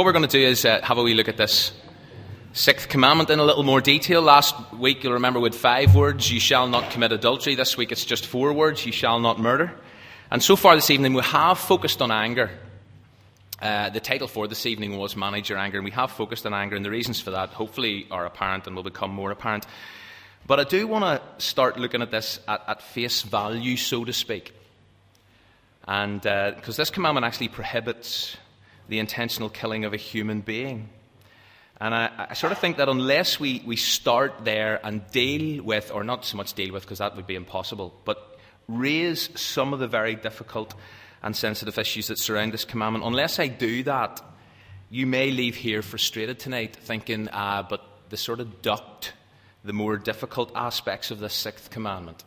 What we're going to do is uh, have a wee look at this sixth commandment in a little more detail. Last week, you'll remember, with five words, you shall not commit adultery. This week, it's just four words, you shall not murder. And so far this evening, we have focused on anger. Uh, the title for this evening was Manage Your Anger, and we have focused on anger, and the reasons for that hopefully are apparent and will become more apparent. But I do want to start looking at this at, at face value, so to speak. And because uh, this commandment actually prohibits the intentional killing of a human being. And I, I, sort of think that unless we, we start there and deal with, or not so much deal with, because that would be impossible, but raise some of the very difficult and sensitive issues that surround this commandment, unless I do that, you may leave here frustrated tonight, thinking, ah, but they sort of ducked the more difficult aspects of this sixth commandment,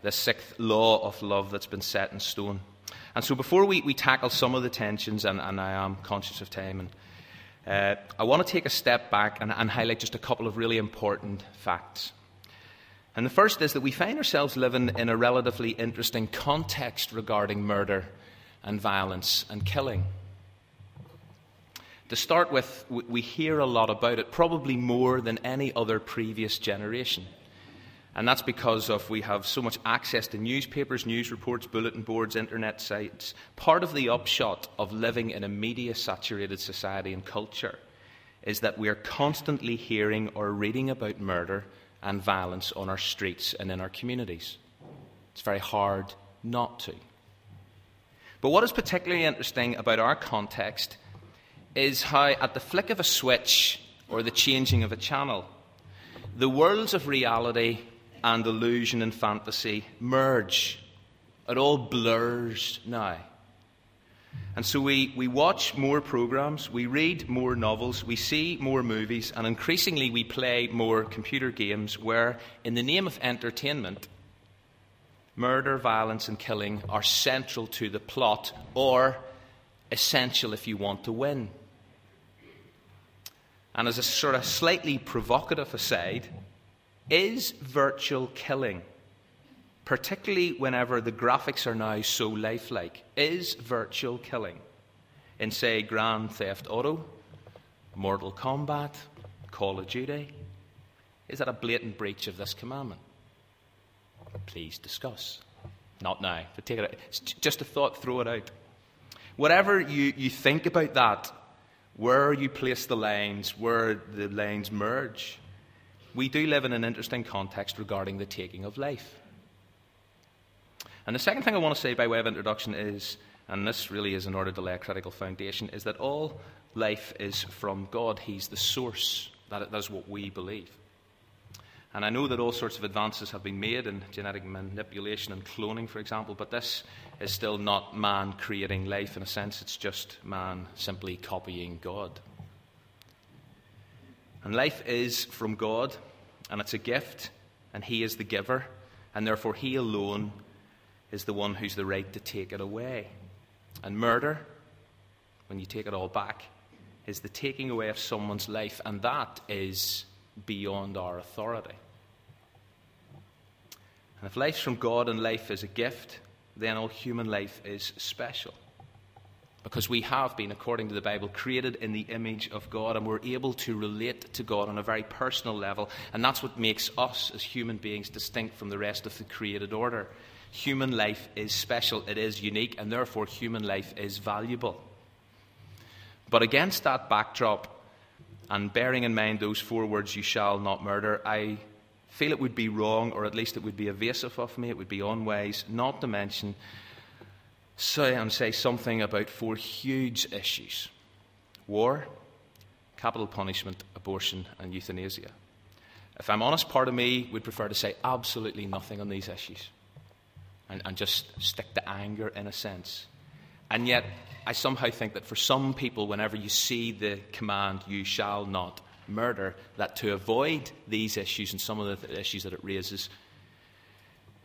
this sixth law of love that's been set in stone. And so, before we, we tackle some of the tensions, and, and I am conscious of time, and uh, I want to take a step back and, and highlight just a couple of really important facts. And the first is that we find ourselves living in a relatively interesting context regarding murder and violence and killing. To start with, we hear a lot about it, probably more than any other previous generation. And that's because of we have so much access to newspapers, news reports, bulletin boards, internet sites. Part of the upshot of living in a media saturated society and culture is that we are constantly hearing or reading about murder and violence on our streets and in our communities. It's very hard not to. But what is particularly interesting about our context is how, at the flick of a switch or the changing of a channel, the worlds of reality and illusion and fantasy merge. It all blurs now. And so we, we watch more programs, we read more novels, we see more movies, and increasingly we play more computer games where, in the name of entertainment, murder, violence, and killing are central to the plot or essential if you want to win. And as a sort of slightly provocative aside, is virtual killing, particularly whenever the graphics are now so lifelike, is virtual killing in, say, Grand Theft Auto, Mortal Kombat, Call of Duty, is that a blatant breach of this commandment? Please discuss. Not now, but take it. It's just a thought, throw it out. Whatever you, you think about that, where you place the lines, where the lines merge, we do live in an interesting context regarding the taking of life. And the second thing I want to say by way of introduction is, and this really is in order to lay a critical foundation, is that all life is from God. He's the source. That is what we believe. And I know that all sorts of advances have been made in genetic manipulation and cloning, for example, but this is still not man creating life in a sense. It's just man simply copying God. And life is from God, and it's a gift, and He is the giver, and therefore He alone is the one who's the right to take it away. And murder, when you take it all back, is the taking away of someone's life, and that is beyond our authority. And if life's from God and life is a gift, then all human life is special because we have been, according to the Bible, created in the image of God and we're able to relate to God on a very personal level. And that's what makes us as human beings distinct from the rest of the created order. Human life is special, it is unique, and therefore human life is valuable. But against that backdrop, and bearing in mind those four words, you shall not murder, I feel it would be wrong, or at least it would be evasive of me, it would be unwise, not to mention say and say something about four huge issues war, capital punishment, abortion, and euthanasia. If I'm honest, part of me would prefer to say absolutely nothing on these issues and, and just stick to anger in a sense. And yet, I somehow think that for some people, whenever you see the command, you shall not murder, that to avoid these issues and some of the issues that it raises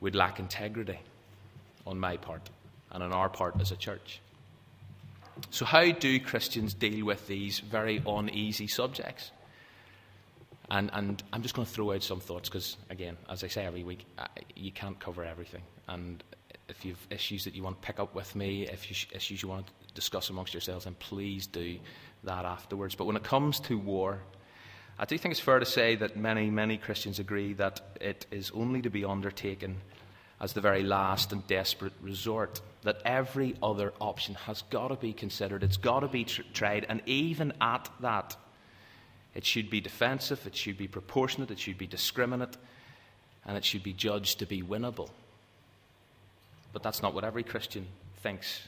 would lack integrity on my part and on our part as a church. So, how do Christians deal with these very uneasy subjects? And, and I'm just going to throw out some thoughts because, again, as I say every week, you can't cover everything. And if you have issues that you want to pick up with me, if you issues you want to discuss amongst yourselves, then please do that afterwards. But when it comes to war, I do think it's fair to say that many, many Christians agree that it is only to be undertaken as the very last and desperate resort. That every other option has got to be considered, it's got to be tr- tried, and even at that, it should be defensive, it should be proportionate, it should be discriminate, and it should be judged to be winnable. But that's not what every Christian thinks.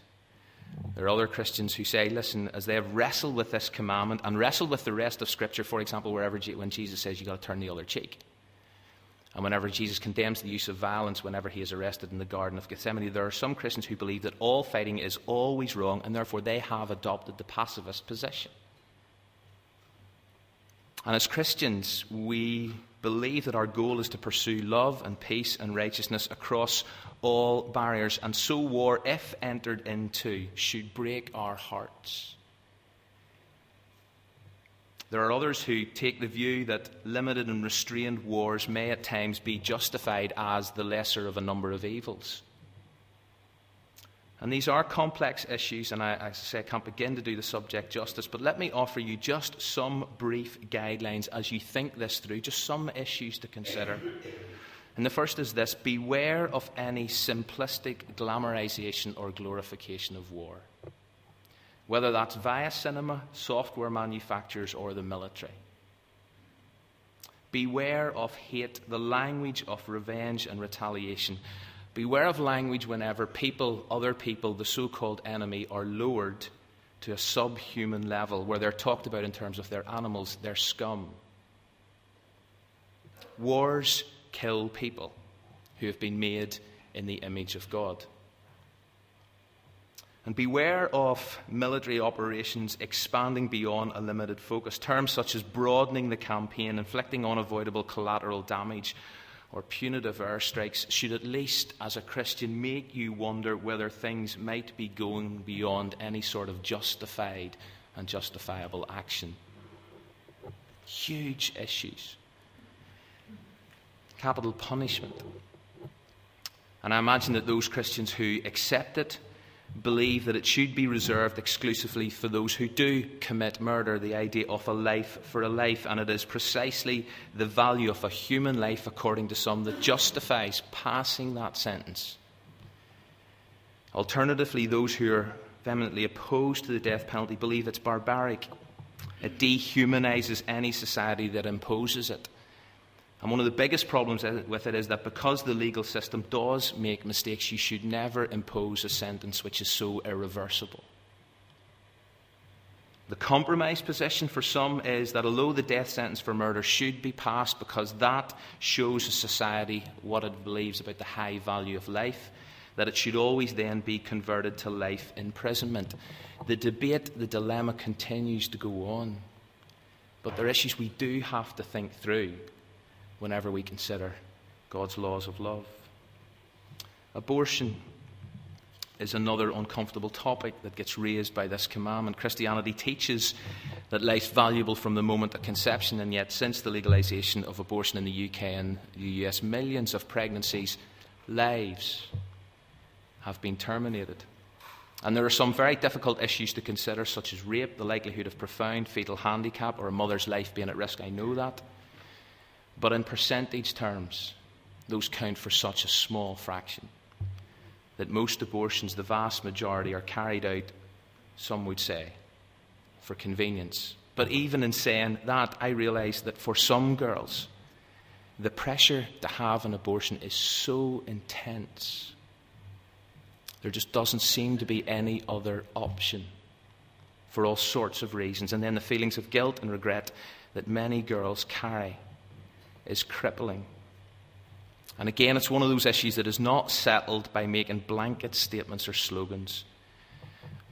There are other Christians who say, listen, as they have wrestled with this commandment and wrestled with the rest of Scripture, for example, wherever when Jesus says you've got to turn the other cheek, and whenever Jesus condemns the use of violence whenever he is arrested in the Garden of Gethsemane, there are some Christians who believe that all fighting is always wrong, and therefore they have adopted the pacifist position. And as Christians, we believe that our goal is to pursue love and peace and righteousness across all barriers. And so, war, if entered into, should break our hearts. There are others who take the view that limited and restrained wars may at times be justified as the lesser of a number of evils. And these are complex issues, and I, I, say I can't begin to do the subject justice, but let me offer you just some brief guidelines as you think this through, just some issues to consider. And the first is this beware of any simplistic glamorization or glorification of war, whether that's via cinema, software manufacturers, or the military. Beware of hate, the language of revenge and retaliation Beware of language whenever people, other people, the so called enemy, are lowered to a subhuman level where they're talked about in terms of their animals, their scum. Wars kill people who have been made in the image of God. And beware of military operations expanding beyond a limited focus. Terms such as broadening the campaign, inflicting unavoidable collateral damage, or punitive airstrikes should at least, as a Christian, make you wonder whether things might be going beyond any sort of justified and justifiable action. Huge issues. Capital punishment. And I imagine that those Christians who accept it believe that it should be reserved exclusively for those who do commit murder, the idea of a life for a life. And it is precisely the value of a human life, according to some, that justifies passing that sentence. Alternatively, those who are vehemently opposed to the death penalty believe it's barbaric. It dehumanizes any society that imposes it. And one of the biggest problems with it is that because the legal system does make mistakes, you should never impose a sentence which is so irreversible. The compromise position for some is that although the death sentence for murder should be passed because that shows a society what it believes about the high value of life, that it should always then be converted to life imprisonment. The debate, the dilemma continues to go on. But there are issues we do have to think through whenever we consider God's laws of love. Abortion is another uncomfortable topic that gets raised by this commandment. Christianity teaches that life's valuable from the moment of conception, and yet, since the legalization of abortion in the UK and the US, millions of pregnancies, lives have been terminated. And there are some very difficult issues to consider, such as rape, the likelihood of profound fetal handicap, or a mother's life being at risk. I know that. But in percentage terms, those count for such a small fraction that most abortions, the vast majority, are carried out, some would say, for convenience. But even in saying that, I realize that for some girls, the pressure to have an abortion is so intense. There just doesn't seem to be any other option for all sorts of reasons. And then the feelings of guilt and regret that many girls carry is crippling. And again, it's one of those issues that is not settled by making blanket statements or slogans.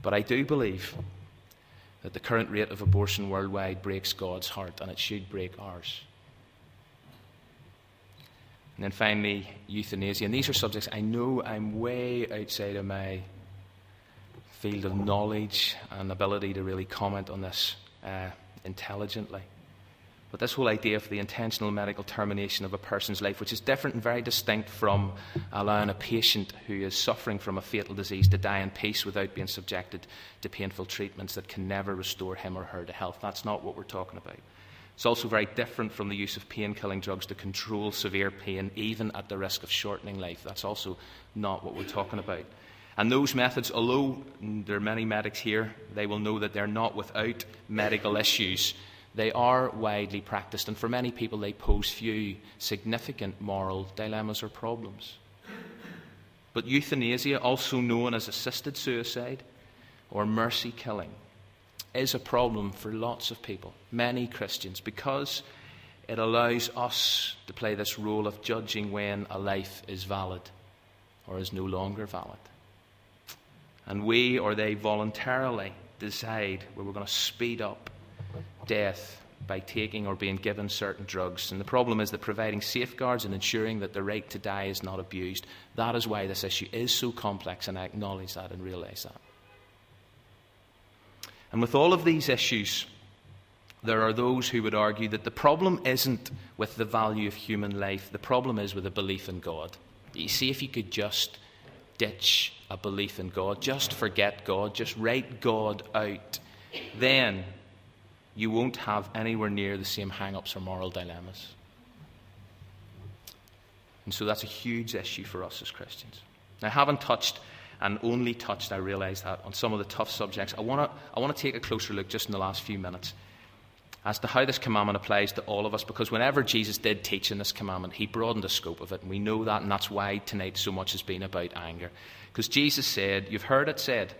But I do believe that the current rate of abortion worldwide breaks God's heart, and it should break ours. And then finally, euthanasia. And these are subjects I know I'm way outside of my field of knowledge and ability to really comment on this uh, intelligently. But this whole idea of the intentional medical termination of a person's life, which is different and very distinct from uh, allowing a patient who is suffering from a fatal disease to die in peace without being subjected to painful treatments that can never restore him or her to health. That's not what we're talking about. It's also very different from the use of pain killing drugs to control severe pain, even at the risk of shortening life. That's also not what we're talking about. And those methods, although there are many medics here, they will know that they're not without medical issues they are widely practiced, and for many people, they pose few significant moral dilemmas or problems. But euthanasia, also known as assisted suicide or mercy killing, is a problem for lots of people, many Christians, because it allows us to play this role of judging when a life is valid or is no longer valid. And we or they voluntarily decide where we're going to speed up death by taking or being given certain drugs. And the problem is that providing safeguards and ensuring that the right to die is not abused. That is why this issue is so complex, and I acknowledge that and realize that. And with all of these issues, there are those who would argue that the problem isn't with the value of human life, the problem is with a belief in God. You see, if you could just ditch a belief in God, just forget God, just write God out, then you won't have anywhere near the same hang ups or moral dilemmas. And so that's a huge issue for us as Christians. Now, I haven't touched and only touched, I realize that, on some of the tough subjects. I want to I wanna take a closer look just in the last few minutes as to how this commandment applies to all of us, because whenever Jesus did teach in this commandment, he broadened the scope of it, and we know that, and that's why tonight so much has been about anger. Because Jesus said, You've heard it said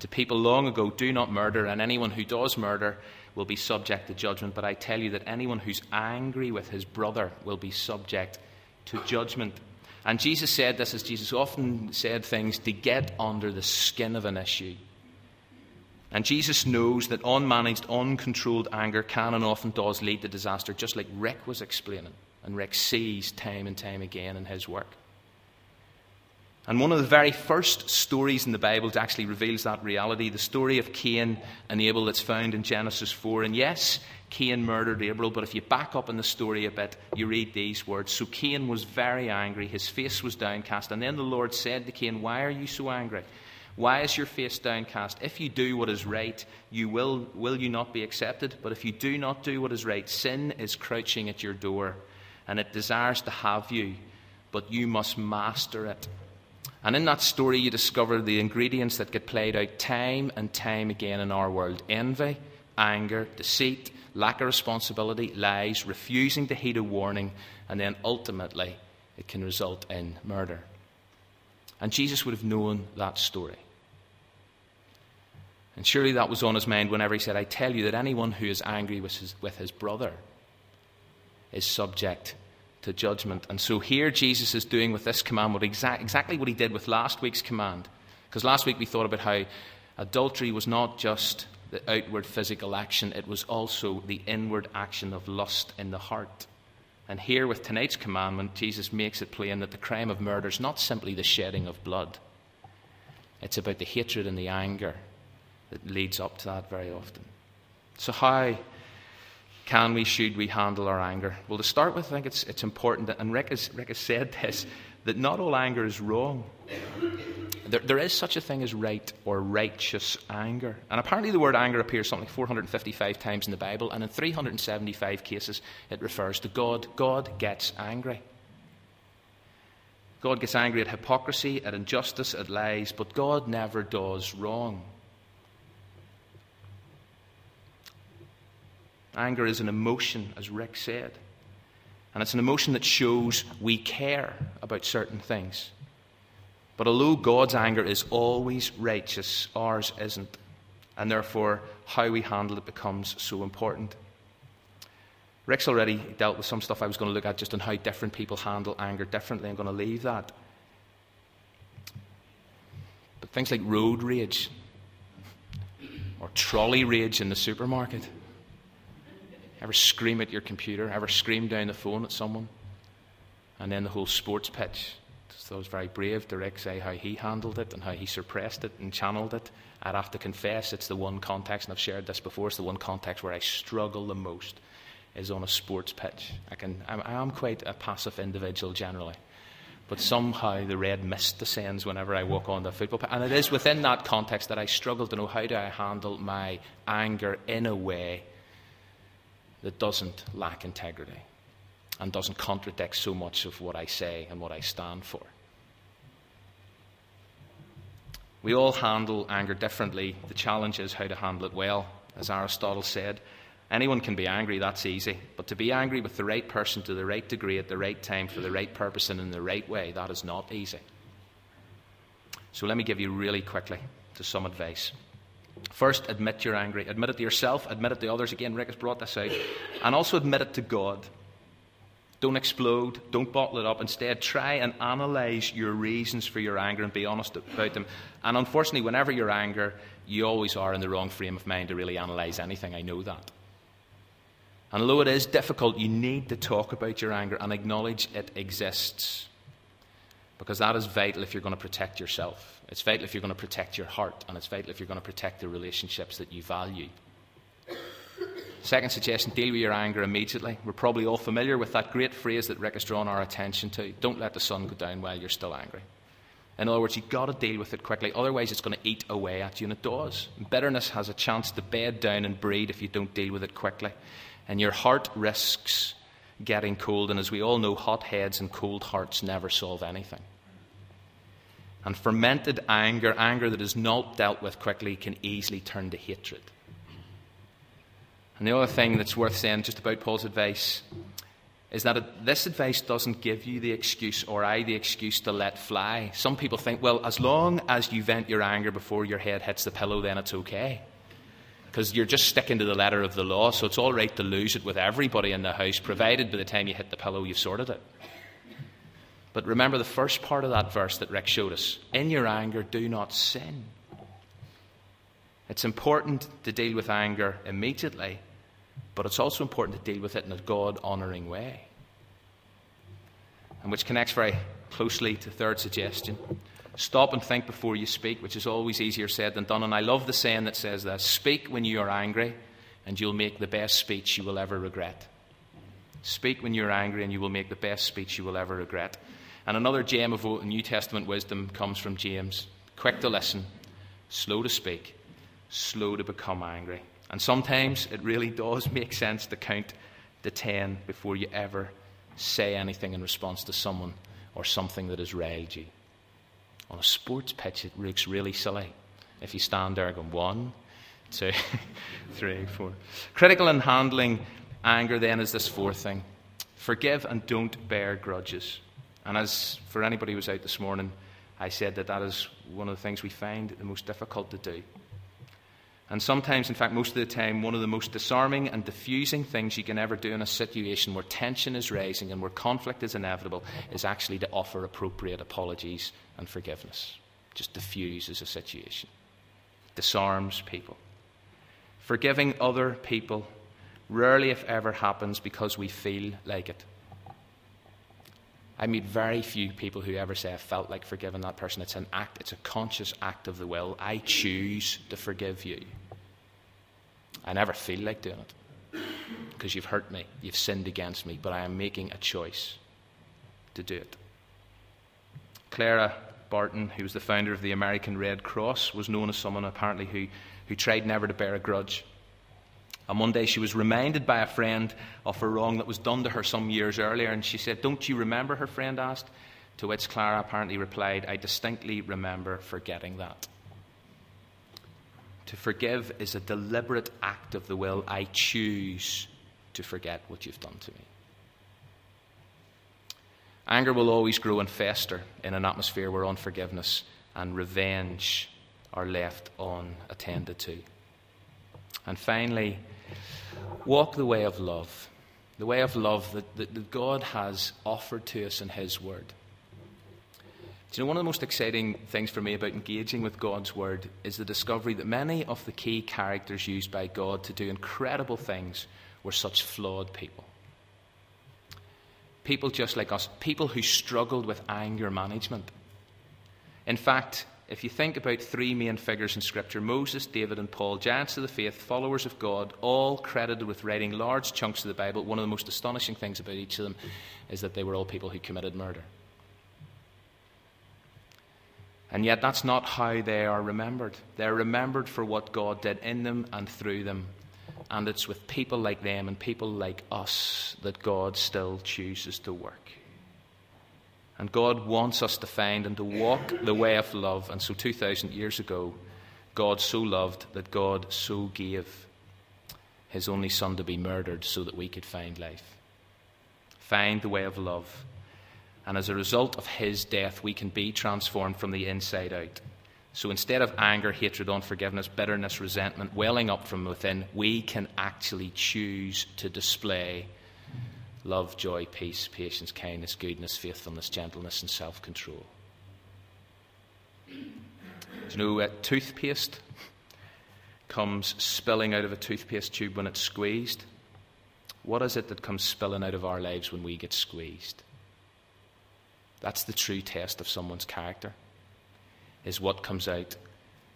to people long ago, Do not murder, and anyone who does murder will be subject to judgment. But I tell you that anyone who's angry with his brother will be subject to judgment. And Jesus said this as Jesus often said things to get under the skin of an issue. And Jesus knows that unmanaged, uncontrolled anger can and often does lead to disaster, just like Rick was explaining, and Rick sees time and time again in his work. And one of the very first stories in the Bible that actually reveals that reality, the story of Cain and Abel that's found in Genesis 4. And yes, Cain murdered Abel, but if you back up in the story a bit, you read these words. So Cain was very angry, his face was downcast. And then the Lord said to Cain, Why are you so angry? Why is your face downcast? If you do what is right, you will, will you not be accepted? But if you do not do what is right, sin is crouching at your door, and it desires to have you, but you must master it. And in that story, you discover the ingredients that get played out time and time again in our world envy, anger, deceit, lack of responsibility, lies, refusing to heed a warning, and then ultimately it can result in murder. And Jesus would have known that story. And surely that was on his mind whenever he said, I tell you that anyone who is angry with his, with his brother is subject to judgment. And so here Jesus is doing with this command what exa- exactly what he did with last week's command. Because last week we thought about how adultery was not just the outward physical action, it was also the inward action of lust in the heart. And here with tonight's commandment, Jesus makes it plain that the crime of murder is not simply the shedding of blood, it's about the hatred and the anger that leads up to that very often. So, how can we, should we handle our anger? Well, to start with, I think it's, it's important, that, and Rick has, Rick has said this, that not all anger is wrong. There, there is such a thing as right or righteous anger. And apparently, the word anger appears something like 455 times in the Bible, and in 375 cases, it refers to God. God gets angry. God gets angry at hypocrisy, at injustice, at lies, but God never does wrong. Anger is an emotion, as Rick said. And it's an emotion that shows we care about certain things. But although God's anger is always righteous, ours isn't. And therefore, how we handle it becomes so important. Rick's already dealt with some stuff I was going to look at just on how different people handle anger differently. I'm going to leave that. But things like road rage or trolley rage in the supermarket Ever scream at your computer? Ever scream down the phone at someone? And then the whole sports pitch. So I was very brave Rick say how he handled it and how he suppressed it and channeled it. I'd have to confess it's the one context, and I've shared this before, it's the one context where I struggle the most is on a sports pitch. I, can, I am quite a passive individual generally. But somehow the red mist descends whenever I walk on the football pitch. And it is within that context that I struggle to know how do I handle my anger in a way that doesn't lack integrity and doesn't contradict so much of what I say and what I stand for. We all handle anger differently. The challenge is how to handle it well. As Aristotle said, anyone can be angry, that's easy. But to be angry with the right person to the right degree at the right time for the right purpose and in the right way, that is not easy. So let me give you really quickly some advice. First, admit you're angry. Admit it to yourself, admit it to others. Again, Rick has brought this out. And also admit it to God. Don't explode. Don't bottle it up. Instead, try and analyze your reasons for your anger and be honest about them. And unfortunately, whenever you're angry, you always are in the wrong frame of mind to really analyze anything. I know that. And although it is difficult, you need to talk about your anger and acknowledge it exists. Because that is vital if you're going to protect yourself. It's vital if you're going to protect your heart. And it's vital if you're going to protect the relationships that you value. Second suggestion deal with your anger immediately. We're probably all familiar with that great phrase that Rick has drawn our attention to don't let the sun go down while you're still angry. In other words, you've got to deal with it quickly, otherwise, it's going to eat away at you, and it does. Bitterness has a chance to bed down and breed if you don't deal with it quickly. And your heart risks getting cold, and as we all know, hot heads and cold hearts never solve anything. And fermented anger, anger that is not dealt with quickly, can easily turn to hatred. And the other thing that's worth saying just about Paul's advice is that this advice doesn't give you the excuse or I the excuse to let fly. Some people think, well, as long as you vent your anger before your head hits the pillow, then it's okay. Because you're just sticking to the letter of the law, so it's all right to lose it with everybody in the house, provided by the time you hit the pillow, you've sorted it. But remember the first part of that verse that Rick showed us in your anger, do not sin. It's important to deal with anger immediately but it's also important to deal with it in a God honouring way. And which connects very closely to the third suggestion. Stop and think before you speak, which is always easier said than done. And I love the saying that says this speak when you are angry, and you'll make the best speech you will ever regret. Speak when you're angry, and you will make the best speech you will ever regret. And another gem of New Testament wisdom comes from James quick to listen, slow to speak, slow to become angry. And sometimes it really does make sense to count to 10 before you ever say anything in response to someone or something that has you. On a sports pitch, it looks really silly if you stand there going one, two, three, four. Critical in handling anger, then, is this fourth thing forgive and don't bear grudges. And as for anybody who was out this morning, I said that that is one of the things we find the most difficult to do. And sometimes, in fact, most of the time, one of the most disarming and diffusing things you can ever do in a situation where tension is rising and where conflict is inevitable is actually to offer appropriate apologies and forgiveness. Just diffuses a situation, disarms people. Forgiving other people rarely, if ever, happens because we feel like it. I meet very few people who ever say I felt like forgiving that person. It's an act, it's a conscious act of the will. I choose to forgive you. I never feel like doing it because you've hurt me, you've sinned against me, but I am making a choice to do it. Clara Barton, who was the founder of the American Red Cross, was known as someone apparently who, who tried never to bear a grudge. And one day she was reminded by a friend of a wrong that was done to her some years earlier, and she said, Don't you remember? her friend asked. To which Clara apparently replied, I distinctly remember forgetting that. To forgive is a deliberate act of the will. I choose to forget what you've done to me. Anger will always grow and fester in an atmosphere where unforgiveness and revenge are left unattended to. And finally, walk the way of love, the way of love that, that, that God has offered to us in His Word. Do you know one of the most exciting things for me about engaging with God's Word is the discovery that many of the key characters used by God to do incredible things were such flawed people. People just like us, people who struggled with anger management. In fact, if you think about three main figures in Scripture Moses, David, and Paul, giants of the faith, followers of God, all credited with writing large chunks of the Bible, one of the most astonishing things about each of them is that they were all people who committed murder. And yet, that's not how they are remembered. They're remembered for what God did in them and through them. And it's with people like them and people like us that God still chooses to work. And God wants us to find and to walk the way of love. And so, 2,000 years ago, God so loved that God so gave his only son to be murdered so that we could find life. Find the way of love. And as a result of his death, we can be transformed from the inside out. So instead of anger, hatred, unforgiveness, bitterness, resentment welling up from within, we can actually choose to display love, joy, peace, patience, kindness, goodness, faithfulness, gentleness, and self control. Do you know, uh, toothpaste comes spilling out of a toothpaste tube when it's squeezed. What is it that comes spilling out of our lives when we get squeezed? That's the true test of someone's character, is what comes out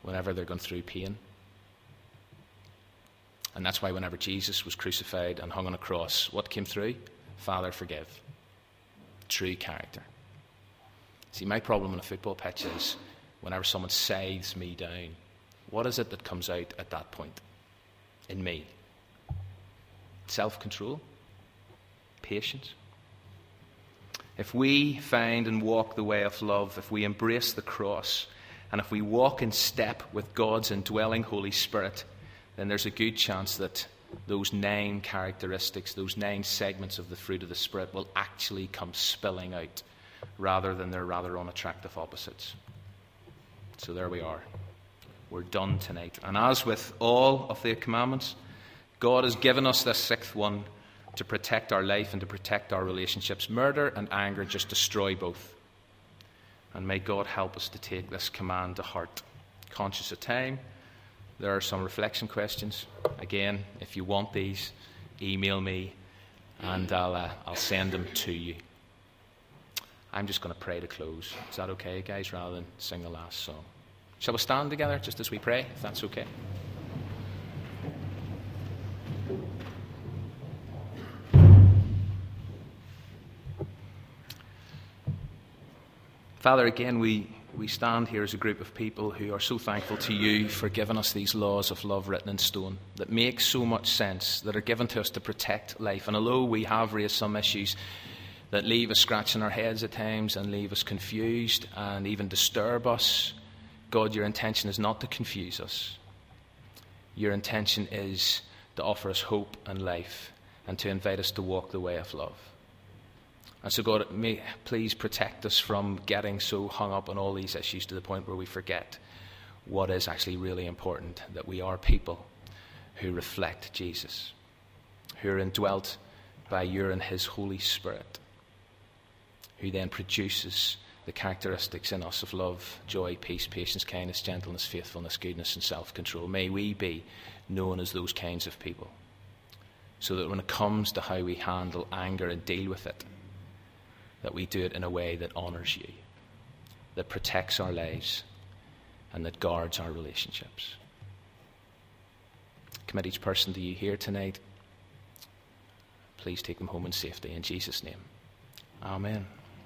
whenever they're going through pain. And that's why whenever Jesus was crucified and hung on a cross, what came through? Father, forgive. True character. See, my problem on a football pitch is whenever someone scythes me down, what is it that comes out at that point in me? Self control? Patience? If we find and walk the way of love, if we embrace the cross, and if we walk in step with God's indwelling Holy Spirit, then there's a good chance that those nine characteristics, those nine segments of the fruit of the Spirit will actually come spilling out rather than their rather unattractive opposites. So there we are. We're done tonight. And as with all of the commandments, God has given us this sixth one to protect our life and to protect our relationships. Murder and anger just destroy both. And may God help us to take this command to heart. Conscious of time, there are some reflection questions. Again, if you want these, email me and I'll, uh, I'll send them to you. I'm just going to pray to close. Is that okay, guys, rather than sing the last song? Shall we stand together just as we pray, if that's okay? Father, again, we we stand here as a group of people who are so thankful to you for giving us these laws of love written in stone that make so much sense, that are given to us to protect life. And although we have raised some issues that leave us scratching our heads at times and leave us confused and even disturb us, God, your intention is not to confuse us. Your intention is to offer us hope and life and to invite us to walk the way of love. And so, God, may please protect us from getting so hung up on all these issues to the point where we forget what is actually really important that we are people who reflect Jesus, who are indwelt by your and his Holy Spirit, who then produces the characteristics in us of love, joy, peace, patience, kindness, gentleness, faithfulness, goodness, and self control. May we be known as those kinds of people. So that when it comes to how we handle anger and deal with it, that we do it in a way that honours you, that protects our lives, and that guards our relationships. Commit each person to you here tonight. Please take them home in safety in Jesus' name. Amen.